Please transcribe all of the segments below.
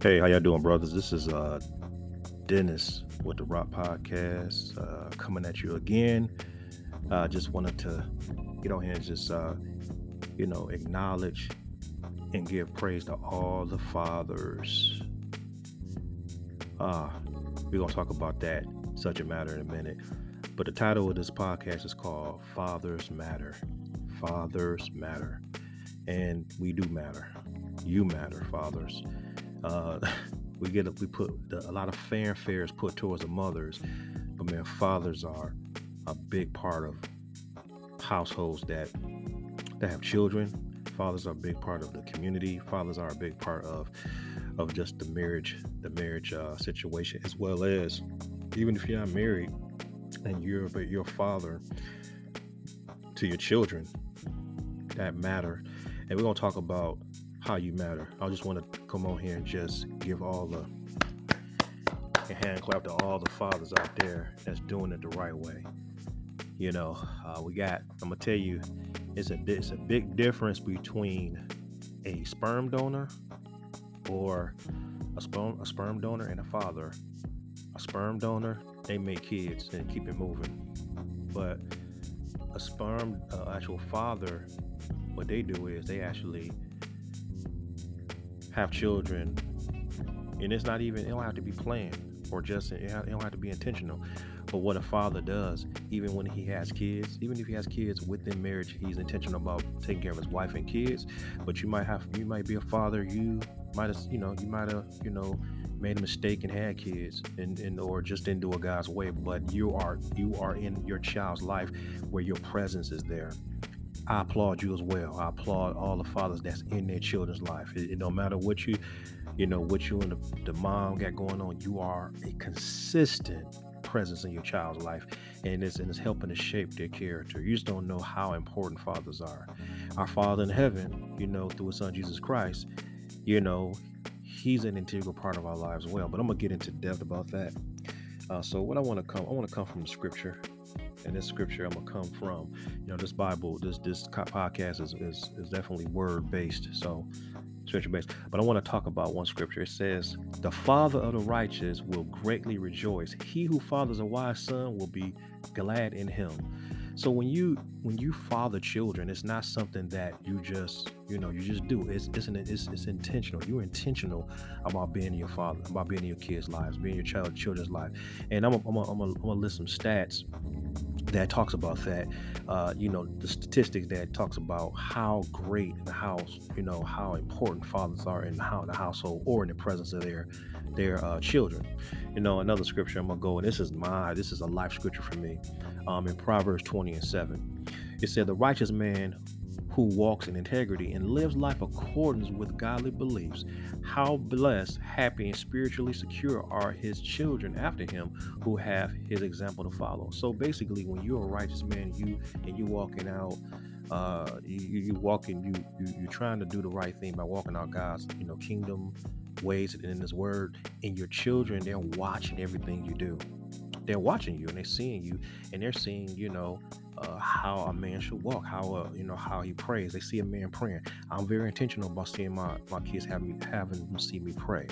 Hey, how y'all doing, brothers? This is uh Dennis with the Rock Podcast, uh, coming at you again. I uh, just wanted to get on here and just uh, you know acknowledge and give praise to all the fathers. Uh, we're gonna talk about that such a matter in a minute. But the title of this podcast is called Fathers Matter. Fathers Matter. And we do matter. You matter, fathers. Uh, we get we put a lot of fanfare is put towards the mothers, but man, fathers are a big part of households that that have children. Fathers are a big part of the community. Fathers are a big part of of just the marriage, the marriage uh, situation, as well as even if you're not married and you're but your father to your children that matter. And we're gonna talk about how you matter. I just want to come on here and just give all the hand clap to all the fathers out there that's doing it the right way. You know, uh, we got. I'm gonna tell you, it's a it's a big difference between a sperm donor or a sperm a sperm donor and a father. A sperm donor, they make kids and keep it moving, but a sperm uh, actual father, what they do is they actually have children, and it's not even it don't have to be planned or just it don't have to be intentional. But what a father does, even when he has kids, even if he has kids within marriage, he's intentional about taking care of his wife and kids. But you might have, you might be a father, you might have, you know, you might have, you know, made a mistake and had kids, and, and or just didn't do it God's way. But you are, you are in your child's life where your presence is there. I applaud you as well. I applaud all the fathers that's in their children's life. It, it no matter what you, you know, what you and the, the mom got going on, you are a consistent presence in your child's life, and it's and it's helping to shape their character. You just don't know how important fathers are. Our Father in heaven, you know, through His Son Jesus Christ, you know, He's an integral part of our lives as well. But I'm gonna get into depth about that. Uh, so what I want to come, I want to come from the Scripture and this scripture I'm gonna come from. You know, this Bible, this this podcast is is, is definitely word based, so scripture based. But I want to talk about one scripture. It says, "The father of the righteous will greatly rejoice. He who fathers a wise son will be glad in him." So when you when you father children, it's not something that you just you know you just do. It's it's, an, it's, it's intentional. You're intentional about being your father, about being in your kids' lives, being your child children's life. And I'm a, I'm a, I'm gonna list some stats that talks about that. Uh, you know, the statistics that talks about how great the house, you know, how important fathers are in how the household or in the presence of their their uh, children. You know, another scripture I'm gonna go, and this is my this is a life scripture for me. Um, in Proverbs 20 and 7, it said, "The righteous man who walks in integrity and lives life accordance with godly beliefs. How blessed, happy, and spiritually secure are his children after him who have his example to follow. So basically, when you're a righteous man, you and you walking out, uh, you, you walking, you, you you're trying to do the right thing by walking out God's, you know, kingdom ways and in His Word, and your children they're watching everything you do. They're watching you and they're seeing you, and they're seeing, you know, uh, how a man should walk, how uh, you know how he prays. They see a man praying. I'm very intentional about seeing my my kids have me having them see me pray,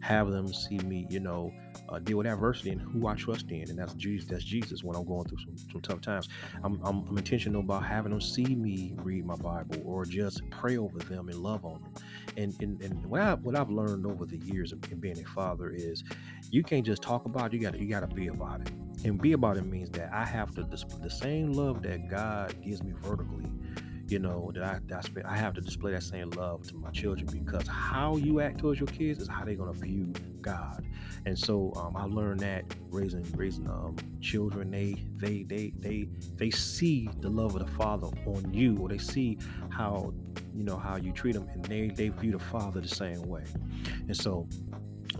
have them see me, you know, uh, deal with adversity and who I trust in, and that's Jesus. That's Jesus when I'm going through some, some tough times. I'm, I'm, I'm intentional about having them see me read my Bible or just pray over them and love on them. And and, and what I what I've learned over the years of being a father is, you can't just talk about it, you got you got to be about it. And be about it means that I have to the same love that God gives me vertically. You know that I that I, I have to display that same love to my children because how you act towards your kids is how they're gonna view God. And so um, I learned that raising raising um, children, they they they they they see the love of the Father on you, or they see how you know how you treat them, and they they view the Father the same way. And so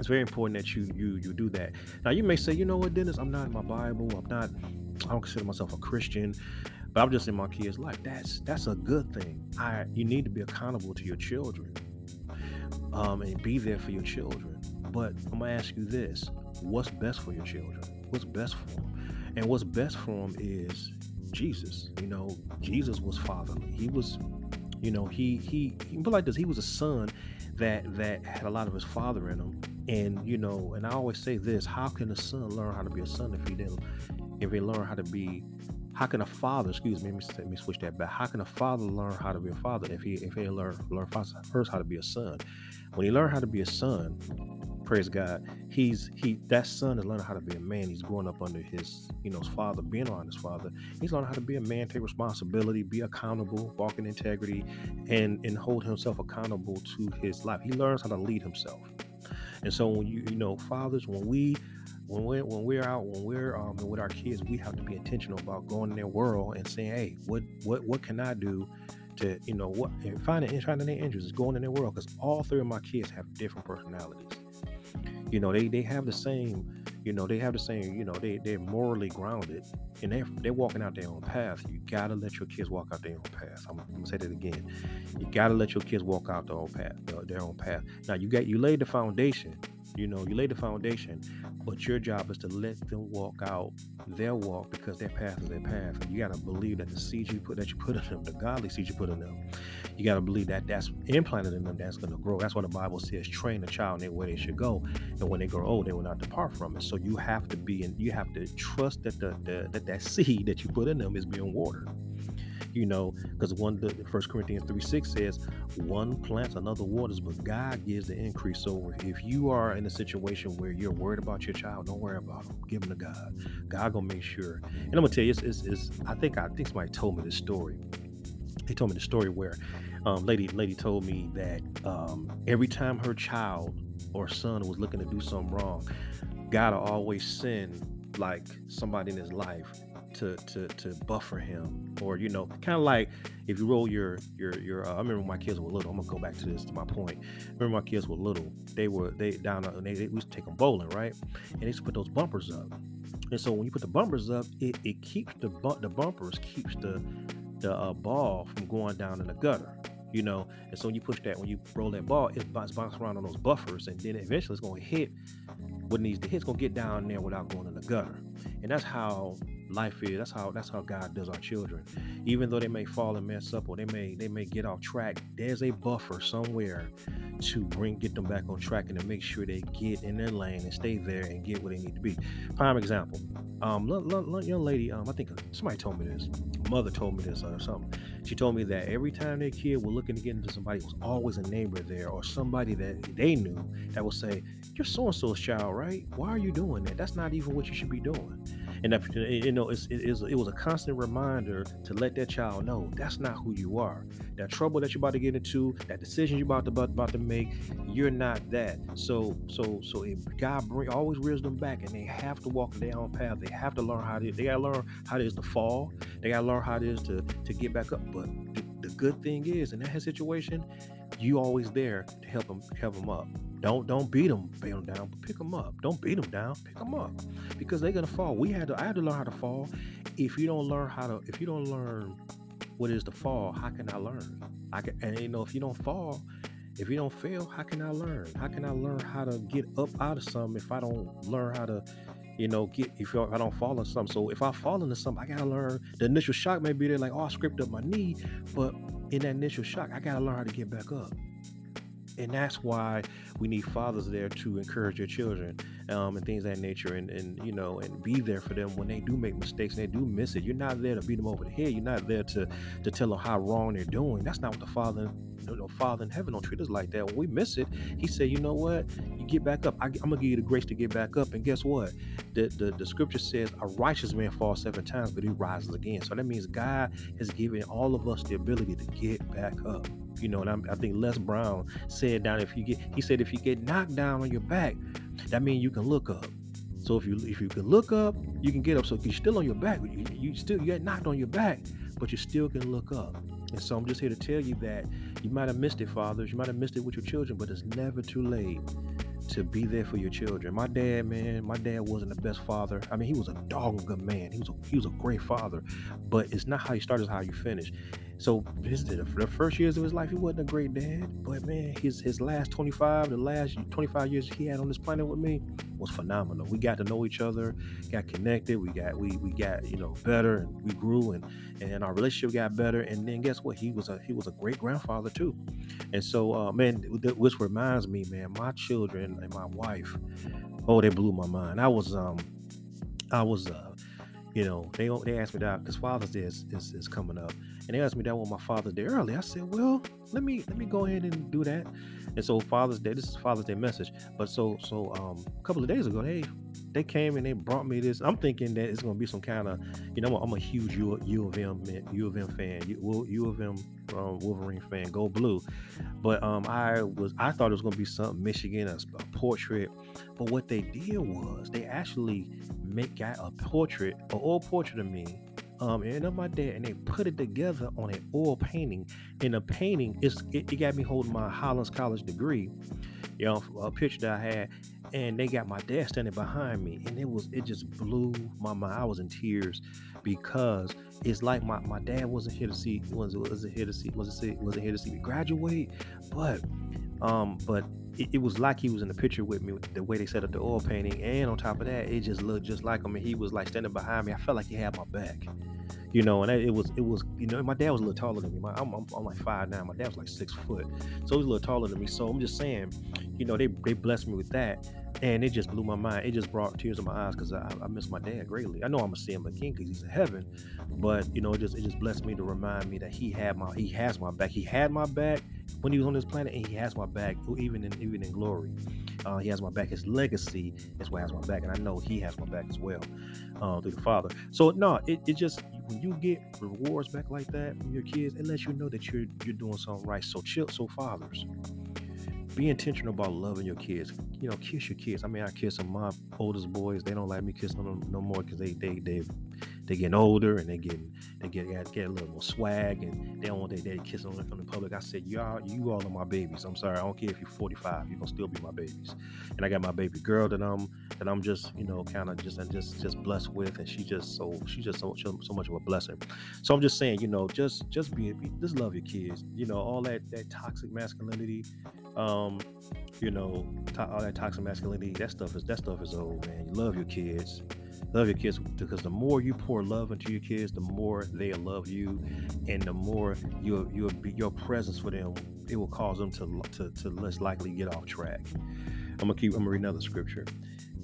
it's very important that you you you do that. Now you may say, you know what, Dennis, I'm not in my Bible. I'm not. I don't consider myself a Christian, but I'm just in my kids' life. That's that's a good thing. I you need to be accountable to your children, um, and be there for your children. But I'm gonna ask you this: What's best for your children? What's best for them? And what's best for them is Jesus. You know, Jesus was fatherly. He was You know, he he he put like this. He was a son that that had a lot of his father in him, and you know, and I always say this: How can a son learn how to be a son if he didn't if he learn how to be how can a father, excuse me, let me, switch that back. How can a father learn how to be a father if he if he learn learn first how to be a son? When he learned how to be a son, praise God, he's he that son is learning how to be a man. He's growing up under his you know his father, being around his father. He's learning how to be a man, take responsibility, be accountable, walk in integrity, and and hold himself accountable to his life. He learns how to lead himself. And so when you you know fathers, when we when we're when we're out when we're um with our kids we have to be intentional about going in their world and saying hey what what what can i do to you know what and finding finding their interests going in their world. Because all three of my kids have different personalities. You know they they have the same you know they have the same you know they they're morally grounded and they're, they're walking out their own path. You gotta let your kids walk out their own path. I'm, I'm gonna say that again. You gotta let your kids walk out their own path uh, their own path. Now you got you laid the foundation you know, you lay the foundation, but your job is to let them walk out their walk because their path is their path. And you gotta believe that the seed you put that you put in them, the godly seed you put in them, you gotta believe that that's implanted in them. That's gonna grow. That's what the Bible says: train a child in the way they should go, and when they grow old, they will not depart from it. So you have to be, and you have to trust that the, the that that seed that you put in them is being watered you know, because one the First Corinthians three six says, one plants, another waters, but God gives the increase. So if you are in a situation where you're worried about your child, don't worry about them. Give them to God. God gonna make sure. And I'm gonna tell you, it's, it's, it's I think I think somebody told me this story. They told me the story where um, lady lady told me that um, every time her child or son was looking to do something wrong, God will always send like somebody in his life to to to buffer him or you know kind of like if you roll your your your uh, i remember my kids were little i'm gonna go back to this to my point. Remember my kids were little they were they down and they, they we used to take them bowling right? And they used to put those bumpers up. And so when you put the bumpers up it, it keeps the bu- the bumpers keeps the the uh, ball from going down in the gutter you know? And so when you push that when you roll that ball it bounces bounce around on those buffers and then eventually it's going to hit what needs to hit it's going to get down there without going in the gutter and that's how life is. That's how that's how God does our children. Even though they may fall and mess up or they may they may get off track, there's a buffer somewhere to bring get them back on track and to make sure they get in their lane and stay there and get where they need to be. Prime example. Um, young lady, um, I think somebody told me this. Mother told me this or something. She told me that every time their kid was looking to get into somebody, it was always a neighbor there or somebody that they knew that would say, "You're so and so's child, right? Why are you doing that? That's not even what you should be doing." And you know it, it was a constant reminder to let that child know that's not who you are. That trouble that you're about to get into that decision you're about to about to make you're not that. So so so if god bring always rears them back and they have to walk their own path they have to learn how to they gotta learn how it is to fall. They gotta learn how it is to to get back up. But the, the good thing is in that situation you always there to help them help them up don't don't beat them, beat them down, pick them up. Don't beat them down, pick them up, because they're gonna fall. We had to. I had to learn how to fall. If you don't learn how to, if you don't learn what is to fall, how can I learn? I can, and you know, if you don't fall, if you don't fail, how can I learn? How can I learn how to get up out of something if I don't learn how to, you know, get if, I don't fall in something? So if I fall into something, I gotta learn. The initial shock may be there, like oh, I scraped up my knee, but in that initial shock, I gotta learn how to get back up and that's why we need fathers there to encourage their children um, and things that nature and, and you know and be there for them when they do make mistakes and they do miss it. You're not there to beat them over the head. You're not there to to tell them how wrong they're doing. That's not what the father you know, father in heaven don't treat us like that. When we miss it he said you know what? You get back up. I, am gonna give you the grace to get back up. And guess what? The, the the scripture says a righteous man falls seven times but he rises again. So that means god has given all of us the ability to get back up you know, and I'm, i think Les Brown said down if you get, he said if you get knocked down on your back, that means you can look up. So if you if you can look up, you can get up. So you're still on your back, you, you still you get knocked on your back, but you still can look up. And so I'm just here to tell you that you might have missed it, fathers. You might have missed it with your children, but it's never too late to be there for your children. My dad, man, my dad wasn't the best father. I mean, he was a dog of good man. He was a he was a great father, but it's not how you start, it's how you finish. So his the first years of his life, he wasn't a great dad, but man, his his last 25, the last 25 years he had on this planet with me was phenomenal. We got to know each other, got connected, we got we we got you know better, and we grew, and and our relationship got better. And then guess what? He was a he was a great grandfather too. And so, uh, man, which reminds me, man, my children and my wife, oh, they blew my mind. I was um, I was uh, you know, they they asked me that because Father's Day is, is, is coming up, and they asked me that when my Father's Day early. I said, well, let me let me go ahead and do that. And so Father's Day, this is Father's Day message. But so so um a couple of days ago, they they came and they brought me this. I'm thinking that it's gonna be some kind of, you know, I'm a, I'm a huge U, U of M U of M fan, U, U of M um, Wolverine fan, go blue. But um I was I thought it was gonna be something Michigan, a, a portrait. But what they did was they actually make got a portrait, an oil portrait of me um, and of my dad, and they put it together on an oil painting. And the painting is it, it got me holding my Highlands College degree, you know, a picture that I had, and they got my dad standing behind me, and it was it just blew my mind. I was in tears because it's like my, my dad wasn't here to see was wasn't here to see wasn't see, wasn't here to see me graduate, but um, but it, it, was like he was in the picture with me, the way they set up the oil painting, and on top of that, it just looked just like him. And he was like standing behind me. I felt like he had my back, you know. And it was, it was, you know, my dad was a little taller than me. My, I'm, I'm, I'm like five nine. My dad was like six foot, so he was a little taller than me. So I'm just saying, you know, they they blessed me with that, and it just blew my mind. It just brought tears in my eyes because I, I miss my dad greatly. I know I'm gonna see him again because he's in heaven, but you know, it just it just blessed me to remind me that he had my he has my back. He had my back when he was on this planet, and he has my back, even in even in glory. Uh, he has my back. His legacy is what has my back, and I know he has my back as well uh, through the Father. So no, it, it just when you get rewards back like that from your kids, it lets you know that you're you're doing something right. So chill, so fathers, be intentional about loving your kids. You know, kiss your kids. I mean, I kiss some my oldest boys. They don't like me kissing them no more because they they they they getting older and they getting they get get a little more swag and they don't want their daddy kissing them from the public. I said, y'all, you all are my babies. I'm sorry, I don't care if you're 45, you're gonna still be my babies. And I got my baby girl that I'm that I'm just you know kind of just and just just blessed with, and she just so she just so so much of a blessing. So I'm just saying, you know, just just be, be just love your kids. You know, all that that toxic masculinity. Um, you know, to, all that toxic masculinity, that stuff is that stuff is old, man. You love your kids love your kids because the more you pour love into your kids, the more they love you, and the more your your your presence for them, it will cause them to to, to less likely get off track. I'm gonna keep. I'm gonna read another scripture.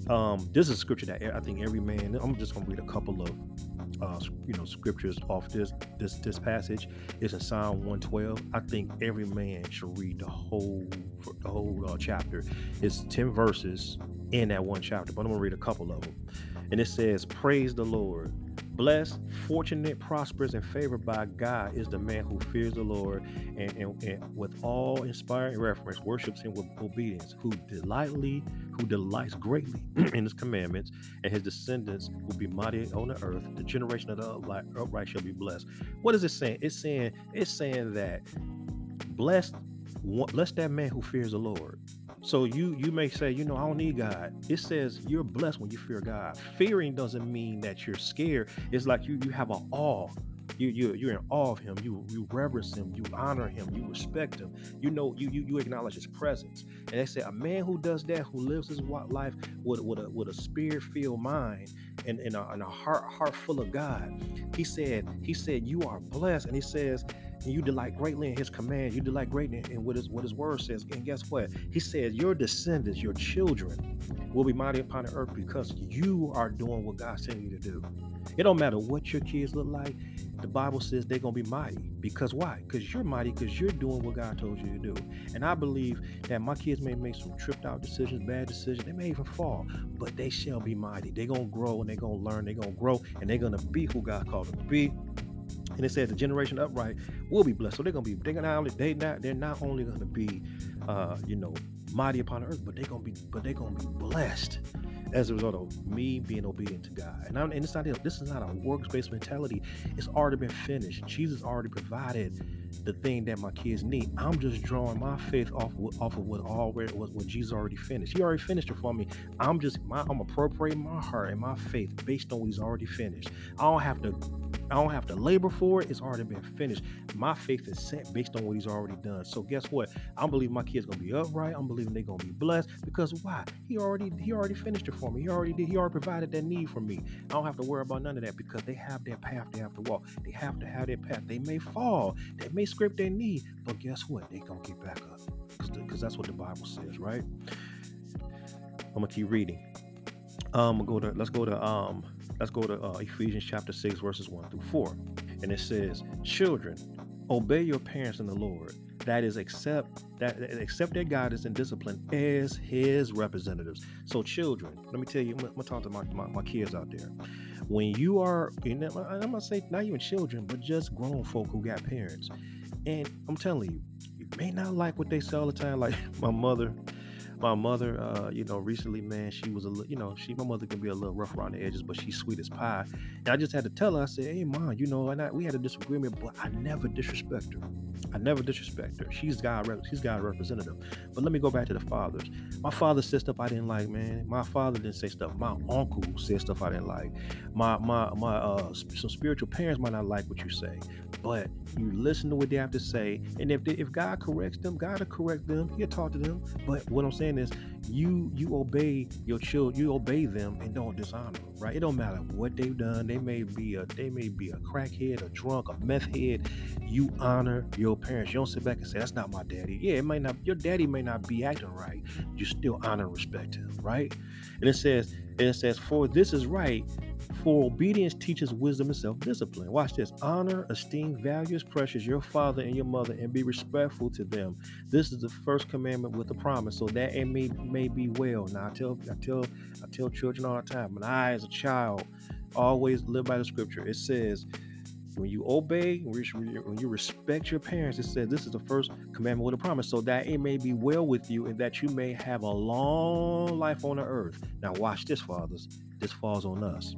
Um, this is a scripture that I think every man. I'm just gonna read a couple of uh, you know scriptures off this this this passage. It's in Psalm 112. I think every man should read the whole the whole uh, chapter. It's 10 verses in that one chapter, but I'm gonna read a couple of them. And it says, Praise the Lord. Blessed, fortunate, prosperous, and favored by God is the man who fears the Lord and, and, and with all inspiring reverence worships him with obedience, who delightly, who delights greatly in his commandments, and his descendants will be mighty on the earth. The generation of the upright, upright shall be blessed. What is it saying? It's saying, it's saying that blessed, blessed that man who fears the Lord. So you you may say, you know, I don't need God. It says you're blessed when you fear God. Fearing doesn't mean that you're scared. It's like you you have an awe. You you you're in awe of him. You you reverence him. You honor him. You respect him. You know you you, you acknowledge his presence. And they say a man who does that, who lives his life with with a with a spirit filled mind and, and, a, and a heart heart full of God. He said he said you are blessed. And he says and you delight greatly in his command. You delight greatly in what his what his word says. And guess what? He says your descendants, your children, will be mighty upon the earth because you are doing what God sent you to do. It don't matter what your kids look like. The Bible says they're gonna be mighty. Because why? Because you're mighty, because you're doing what God told you to do. And I believe that my kids may make some tripped out decisions, bad decisions, they may even fall, but they shall be mighty. They're gonna grow and they're gonna learn, they're gonna grow, and they're gonna be who God called them to be and it says the generation upright will be blessed. So they're gonna be they're gonna only they not they're not only gonna be uh you know mighty upon the earth, but they're gonna be but they're gonna be blessed as a result of me being obedient to God. And, I'm, and it's not this is not a works based mentality. It's already been finished. Jesus already provided the thing that my kids need. I'm just drawing my faith off off of what already what, what Jesus already finished. He already finished it for me. I'm just my, I'm appropriating my heart and my faith based on what He's already finished. I don't have to I don't have to labor for it. It's already been finished. My faith is set based on what he's already done. So guess what? I'm believing my kids gonna be upright. I'm believing they're gonna be blessed because why? He already he already finished it for me. He already did. He already provided that need for me. I don't have to worry about none of that because they have their path they have to walk. They have to have their path. They may fall. They may scrape their knee, but guess what? They gonna get back up because that's what the Bible says, right? I'm gonna keep reading. Um, go to let's go to um Let's go to uh, Ephesians chapter 6, verses 1 through 4. And it says, Children, obey your parents in the Lord. That is, accept that accept their guidance and discipline as his representatives. So, children, let me tell you, I'm gonna talk to my, my, my kids out there. When you are, know, I'm gonna say not even children, but just grown folk who got parents. And I'm telling you, you may not like what they say all the time. Like my mother, my mother, uh, you know, recently, man, she was a little, you know, she, my mother can be a little rough around the edges, but she's sweet as pie. And I just had to tell her, I said, hey, mom, you know, and I, we had a disagreement, but I never disrespect her. I never disrespect her. She's God, she's God representative. But let me go back to the fathers. My father said stuff I didn't like, man. My father didn't say stuff. My uncle said stuff I didn't like. My my my uh some spiritual parents might not like what you say, but you listen to what they have to say, and if they, if God corrects them, God will correct them. He'll talk to them. But what I'm saying is, you you obey your children, you obey them, and don't dishonor them. Right? It don't matter what they've done. They may be a they may be a crackhead, a drunk, a meth head. You honor your parents. You don't sit back and say that's not my daddy. Yeah, it might not. Your daddy may not be acting right. You still honor and respect him. Right? And it says and it says for this is right for obedience teaches wisdom and self discipline. Watch this honor, esteem, value as precious your father and your mother, and be respectful to them. This is the first commandment with a promise, so that it may, may be well. Now, I tell, I, tell, I tell children all the time, when I, as a child, always live by the scripture, it says, when you obey, when you respect your parents, it says this is the first commandment with a promise, so that it may be well with you and that you may have a long life on the earth. Now, watch this, fathers. This falls on us.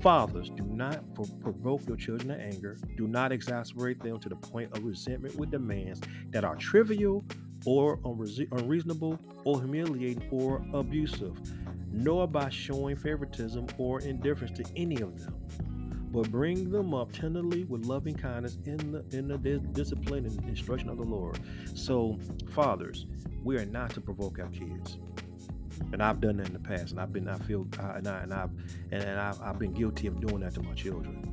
Fathers, do not provoke your children to anger. Do not exasperate them to the point of resentment with demands that are trivial or unreasonable or humiliating or abusive, nor by showing favoritism or indifference to any of them but bring them up tenderly with loving kindness in the in the discipline and instruction of the Lord. So, fathers, we are not to provoke our kids and I've done that in the past, and I've been, I feel, uh, and, I, and I've, and, and I've, I've been guilty of doing that to my children.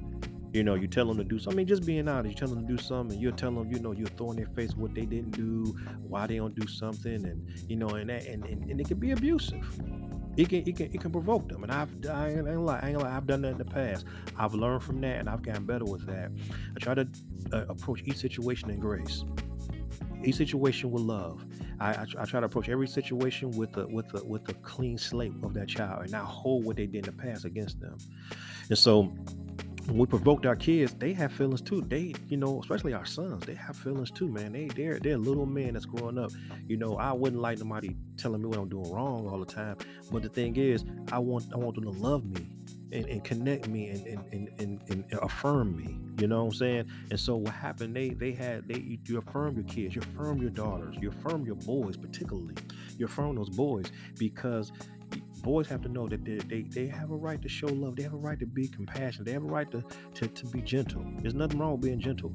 You know, you tell them to do something. I mean, just being honest, you tell them to do something, and you're telling them, you know, you're throwing their face what they didn't do, why they don't do something, and you know, and that, and, and, and it can be abusive. It can, it can, it can provoke them, and I've, I ain't, I ain't lie, I ain't lie, I've done that in the past. I've learned from that, and I've gotten better with that. I try to uh, approach each situation in grace, each situation with love I, I, I, try to approach every situation with a with a with a clean slate of that child and not hold what they did in the past against them. And so when we provoked our kids, they have feelings too. They, you know, especially our sons, they have feelings too, man. They they're they're little men that's growing up. You know, I wouldn't like nobody telling me what I'm doing wrong all the time. But the thing is, I want I want them to love me and, and connect me and, and, and, and, affirm me. You know what I'm saying? And so what happened? They they had they you affirm your kids, you affirm your daughters, you affirm your boys, particularly. You affirm those boys because boys have to know that they, they, they have a right to show love. They have a right to be compassionate. They have a right to, to, to be gentle. There's nothing wrong with being gentle.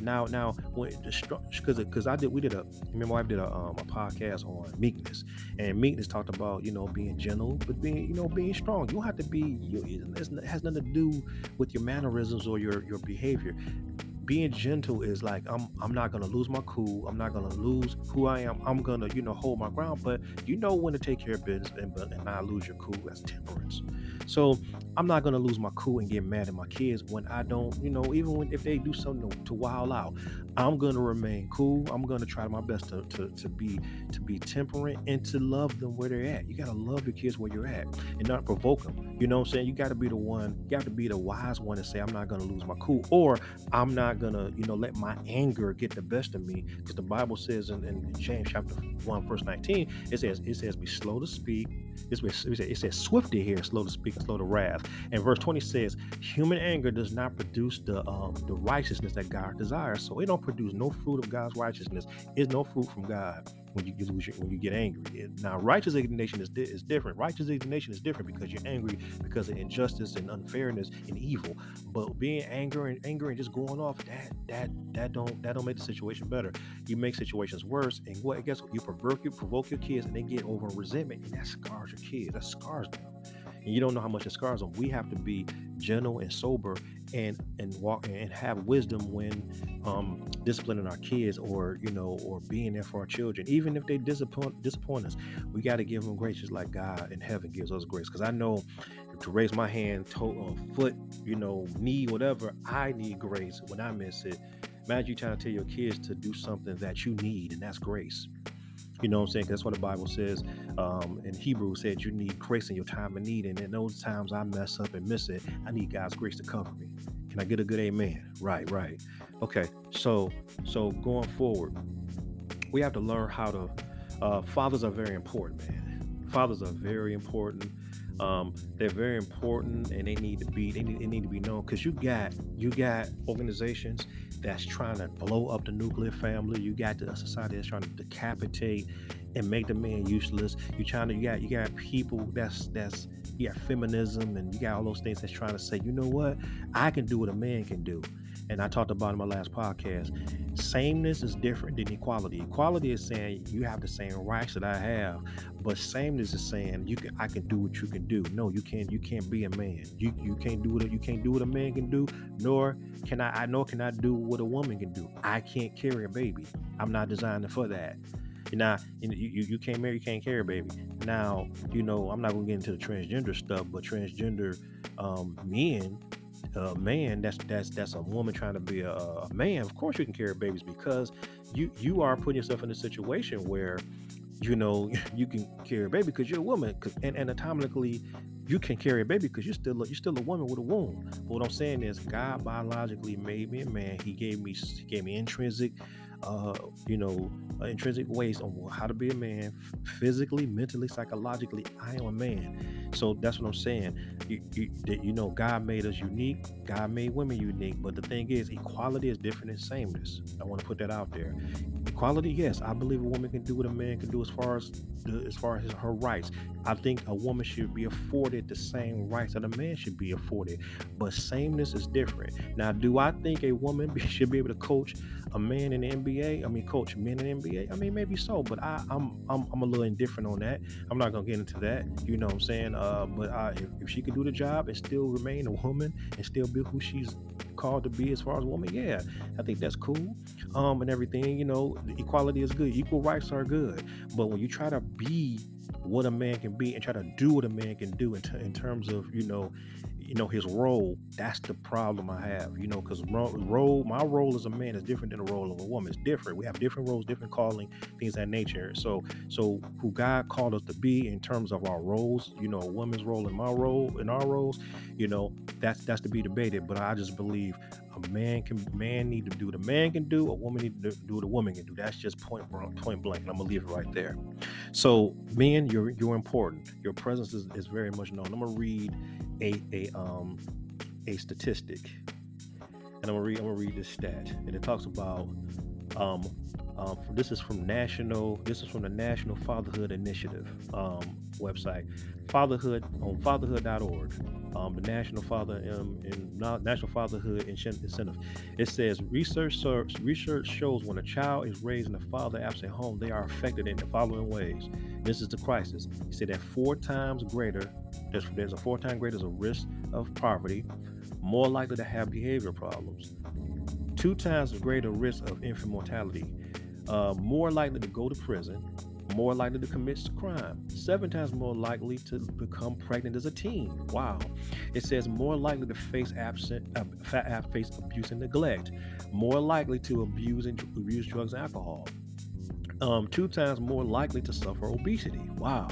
Now, now, when because because I did we did a my wife did a, um, a podcast on meekness, and meekness talked about you know being gentle, but being you know being strong. You don't have to be. You, it has nothing to do with your mannerisms or your your behavior being gentle is like I'm I'm not gonna lose my cool. I'm not gonna lose who I am. I'm gonna you know hold my ground. But you know when to take care of business and, and not lose your cool. That's temperance. So I'm not gonna lose my cool and get mad at my kids when I don't. You know even when if they do something to, to wild out, I'm gonna remain cool. I'm gonna try my best to, to to be to be temperate and to love them where they're at. You gotta love your kids where you're at and not provoke them. You know what I'm saying? You gotta be the one. You have to be the wise one to say I'm not gonna lose my cool or I'm not not gonna, you know, let my anger get the best of me. Because the Bible says in, in, James chapter one, verse 19, it says, it says, be slow to speak. It says, it says swift to hear, slow to speak, slow to wrath. And verse 20 says, human anger does not produce the um, the righteousness that God desires. So it don't produce no fruit of God's righteousness. It's no fruit from God when you, lose your, when you get angry. Now, righteous indignation is, di- is different. Righteous indignation is different because you're angry because of injustice and unfairness and evil. But being angry and angry and just going off that that that don't that don't make the situation better. You make situations worse. And what I guess? You provoke you provoke your kids and they get over resentment and that scars your kids. That scars them and you don't know how much it scars them. We have to be gentle and sober and and walk and have wisdom when um, disciplining our kids or you know or being there for our children, even if they disappoint disappoint us. We got to give them grace just like God in heaven gives us grace. Because I know to raise my hand, toe, uh, foot, you know, knee, whatever, I need grace when I miss it. Imagine you trying to tell your kids to do something that you need, and that's grace. You know what I'm saying? That's what the Bible says um, in Hebrew said you need grace in your time of need. And in those times I mess up and miss it, I need God's grace to cover me. Can I get a good amen? Right, right. Okay, so so going forward, we have to learn how to. Uh, fathers are very important, man. Fathers are very important. Um, they're very important, and they need to be they need, they need to be known because you got you got organizations that's trying to blow up the nuclear family. You got the society that's trying to decapitate and make the man useless. You trying to you got you got people that's that's you got feminism and you got all those things that's trying to say, you know what, I can do what a man can do. And I talked about in my last podcast. Sameness is different than equality. Equality is saying you have the same rights that I have, but sameness is saying you can I can do what you can do. No, you can't you can't be a man. You you can't do what you can't do what a man can do, nor can I I nor can I do what a woman can do. I can't carry a baby. I'm not designed for that. Now, you, you, you can't marry, you can't carry a baby. Now, you know, I'm not gonna get into the transgender stuff, but transgender um, men, uh, man, that's that's that's a woman trying to be a, a man. Of course, you can carry babies because you you are putting yourself in a situation where you know you can carry a baby because you're a woman and anatomically you can carry a baby because you're still a, you're still a woman with a womb but what i'm saying is god biologically made me a man he gave me he gave me intrinsic uh, you know, intrinsic ways on how to be a man, physically, mentally, psychologically. I am a man, so that's what I'm saying. You, you, you know, God made us unique. God made women unique, but the thing is, equality is different than sameness. I want to put that out there. Equality, yes, I believe a woman can do what a man can do as far as as far as her rights. I think a woman should be afforded the same rights that a man should be afforded, but sameness is different. Now, do I think a woman should be able to coach a man in the NBA, I mean, coach men in NBA, I mean, maybe so, but I, I'm, I'm I'm a little indifferent on that. I'm not gonna get into that. You know what I'm saying? Uh, but I, if, if she could do the job and still remain a woman and still be who she's called to be as far as woman, yeah, I think that's cool. Um, and everything, you know, equality is good. Equal rights are good. But when you try to be what a man can be and try to do what a man can do in, t- in terms of you know you know his role. That's the problem i have you know because role my role as a man is different than the role of a woman. It's different. We have different roles different calling things that nature. So so who god called us to be in terms of our roles you know a woman's role and my role in our roles you know that's that's to be debated. But i just believe a man can man need to do what a man can do a woman need to do what a woman can do. That's just point blank point blank and i'm gonna leave it right there. So men you're you're important. Your presence is, is very much known. I'm gonna read a a um a statistic and i'm gonna read i'm gonna read this stat and it talks about um um, this is from national. This is from the National Fatherhood Initiative um, website, fatherhood on fatherhood.org. Um, the National Father um, in National Fatherhood Incentive. It says research research shows when a child is raised in a father absent home, they are affected in the following ways. This is the crisis. He said that four times greater. There's, there's a four times greater a risk of poverty, more likely to have behavior problems, two times greater risk of infant mortality uh, more likely to go to prison, more likely to commit crime, seven times more likely to become pregnant as a teen. Wow. It says more likely to face absent, uh, face abuse and neglect, more likely to abuse and abuse drugs and alcohol. Um, two times more likely to suffer obesity. Wow.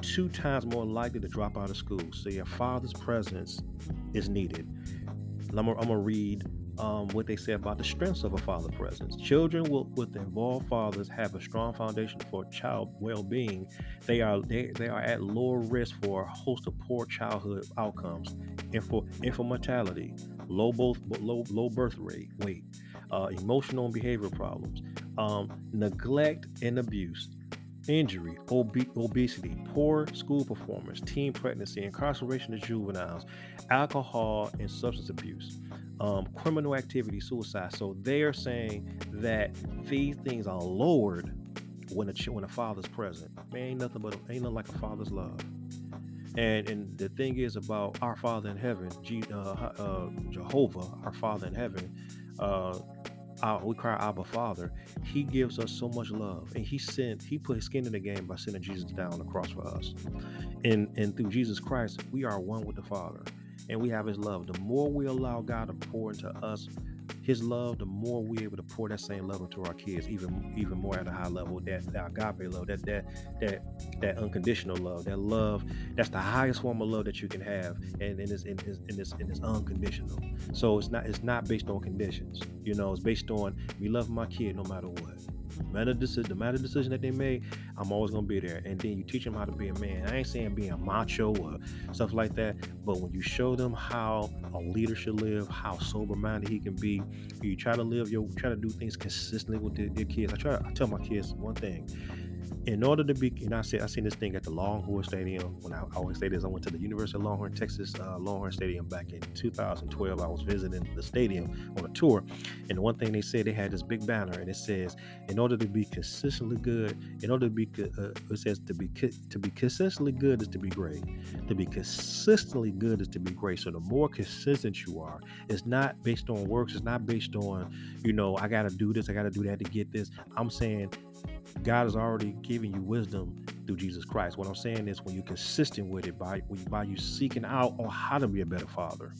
Two times more likely to drop out of school. So your father's presence is needed. I'm gonna read um, what they say about the strengths of a father presence. Children will, with involved fathers have a strong foundation for child well-being. They are they, they are at lower risk for a host of poor childhood outcomes, and for infant mortality, low both low low birth rate, weight, uh, emotional and behavioral problems, um, neglect and abuse, injury, ob- obesity, poor school performance, teen pregnancy, incarceration of juveniles, alcohol and substance abuse, um, criminal activity, suicide. So they are saying that these things are lowered when a when a father's present. Man, ain't nothing but ain't nothing like a father's love. And and the thing is about our Father in heaven, G, uh, uh, Jehovah, our Father in heaven. Uh, we cry Abba Father. He gives us so much love, and He sent He put His skin in the game by sending Jesus down on the cross for us. And and through Jesus Christ, we are one with the Father and we have his love. The more we allow God to pour into us his love, the more we're able to pour that same love into our kids, even even more at a high level. That, that agape love, that that that that unconditional love, that love, that's the highest form of love that you can have, and, and it's and it's, and it's, and it's unconditional. So it's not it's not based on conditions. You know, it's based on me love my kid no matter what matter decision, the matter decision that they made, I'm always gonna be there. And then you teach them how to be a man. I ain't saying being a macho or stuff like that, but when you show them how a leader should live, how sober minded he can be, you try to live your, try to do things consistently with your, their kids. I try, I tell my kids one thing: in order to be, and I said I seen this thing at the Longhorn Stadium. When I, always say this, I went to the University of Longhorn, Texas uh, Longhorn Stadium back in 2012. I was visiting the stadium on a tour, and one thing they said they had this big banner, and it says, "In order to be consistently good, in order to be, uh, it says to be to be consistently good is to be great. To be consistently good is to be great. So the more consistent you are, it's not based on works. It's not based on, you know, I got to do this, I got to do that to get this. I'm saying God has already given you wisdom through Jesus Christ. What I'm saying is when you're consistent with it by by you seeking out on how to be a better father,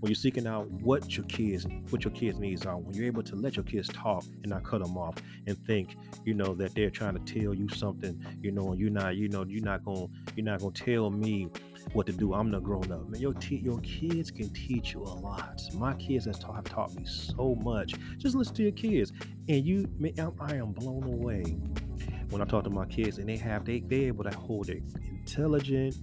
when you're seeking out what your kids what your kids needs are, when you're able to let your kids talk and not cut them off and think, you know, that they're trying to tell you something, you know, and you're not, you know, you're not gonna you're not gonna tell me what to do. I'm not grown up. Man, your te- your kids can teach you a lot. My kids have taught, have taught me so much. Just listen to your kids, and you, man, I am blown away when I talk to my kids, and they have they they able to hold it intelligent,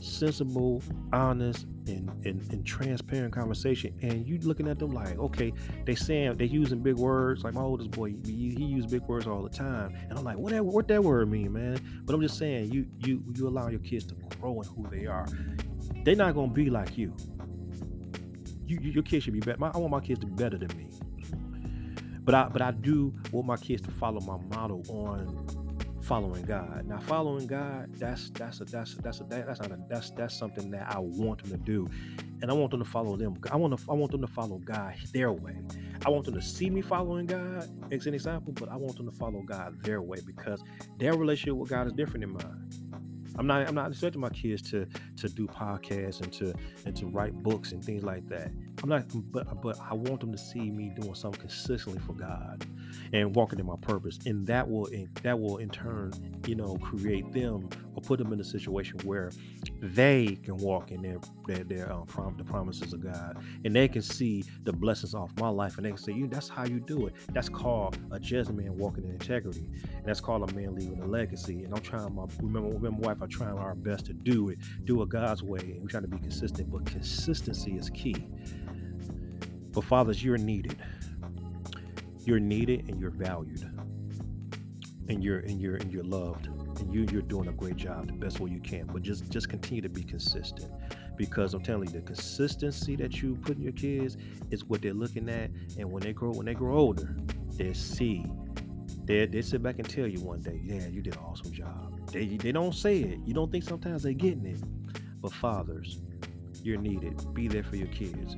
sensible, honest, and, and, and transparent conversation. And you looking at them like, okay, they saying they using big words. Like my oldest boy, he, he use big words all the time, and I'm like, what that what that word mean, man? But I'm just saying, you you you allow your kids to grow in who they are. They're not gonna be like you. You, you your kids should be better. My, I want my kids to be better than me. But I but I do want my kids to follow my model on following God. Now, following God, that's that's a that's a, that's a, that's not a, that's that's something that I want them to do, and I want them to follow them. I want to I want them to follow God their way. I want them to see me following God as an example, but I want them to follow God their way because their relationship with God is different than mine. I'm not I'm not expecting my kids to to do podcasts and to and to write books and things like that. I'm not but but I want them to see me doing something consistently for God and walking in my purpose. And that will in, that will in turn, you know, create them or put them in a situation where they can walk in their their, their um, prom, the promises of God, and they can see the blessings off my life, and they can say, "You, that's how you do it." That's called a just man walking in integrity, and that's called a man leaving a legacy. And I'm trying my remember, remember my wife, I'm trying our best to do it, do it God's way, and we're trying to be consistent. But consistency is key. But fathers, you're needed. You're needed, and you're valued, and you're and you're and you're loved. And you you're doing a great job the best way you can. But just just continue to be consistent. Because i'm telling you the consistency that you put in your kids is what they're looking at. And when they grow when they grow older they see they, they sit back and tell you one day yeah you did an awesome job. They, they don't say it. You don't think sometimes they're getting it. But fathers you're needed. Be there for your kids.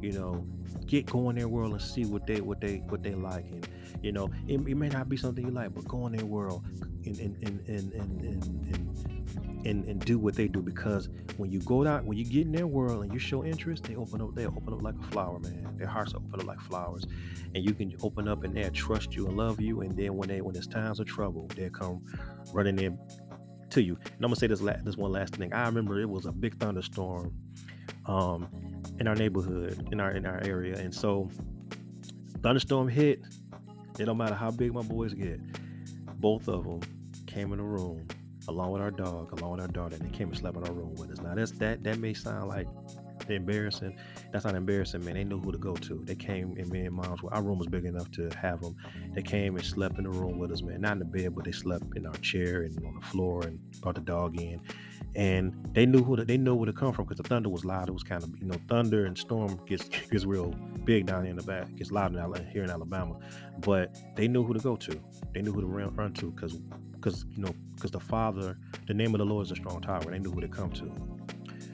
You know get go in their world and see what they what they what they like. And you know it, it may not be something you like but go in their world and and and and and, and, and, and do what they do. Because when you go out when you get in their world and you show interest they open up they open up like a flower man. Their hearts open up like flowers. And you can open up and they'll trust you and love you. And then when they when it's times of trouble they'll come running in to you. And i'm gonna say this last, this one last thing. I remember it was a big thunderstorm. Um in our neighborhood, in our in our area. And so thunderstorm hit. It don't matter how big my boys get. Both of them came in the room along with our dog, along with our daughter, and they came and slept in our room with us. Now that's that that may sound like embarrassing. That's not embarrassing, man. They knew who to go to. They came and me and mom's. Our room was big enough to have them. They came and slept in the room with us, man. Not in the bed, but they slept in our chair and on the floor and brought the dog in. And they knew who to, they knew where to come from because the thunder was loud. It was kind of you know thunder and storm gets gets real big down here in the back. It gets loud in, here in Alabama, but they knew who to go to. They knew who to run, run to because because you know because the Father, the name of the Lord is a strong tower. They knew who to come to.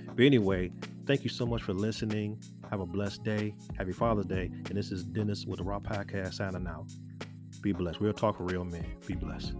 But anyway, thank you so much for listening. Have a blessed day. Happy Father's Day. And this is Dennis with the Raw Podcast signing out. Be blessed. Real talk for real men. Be blessed.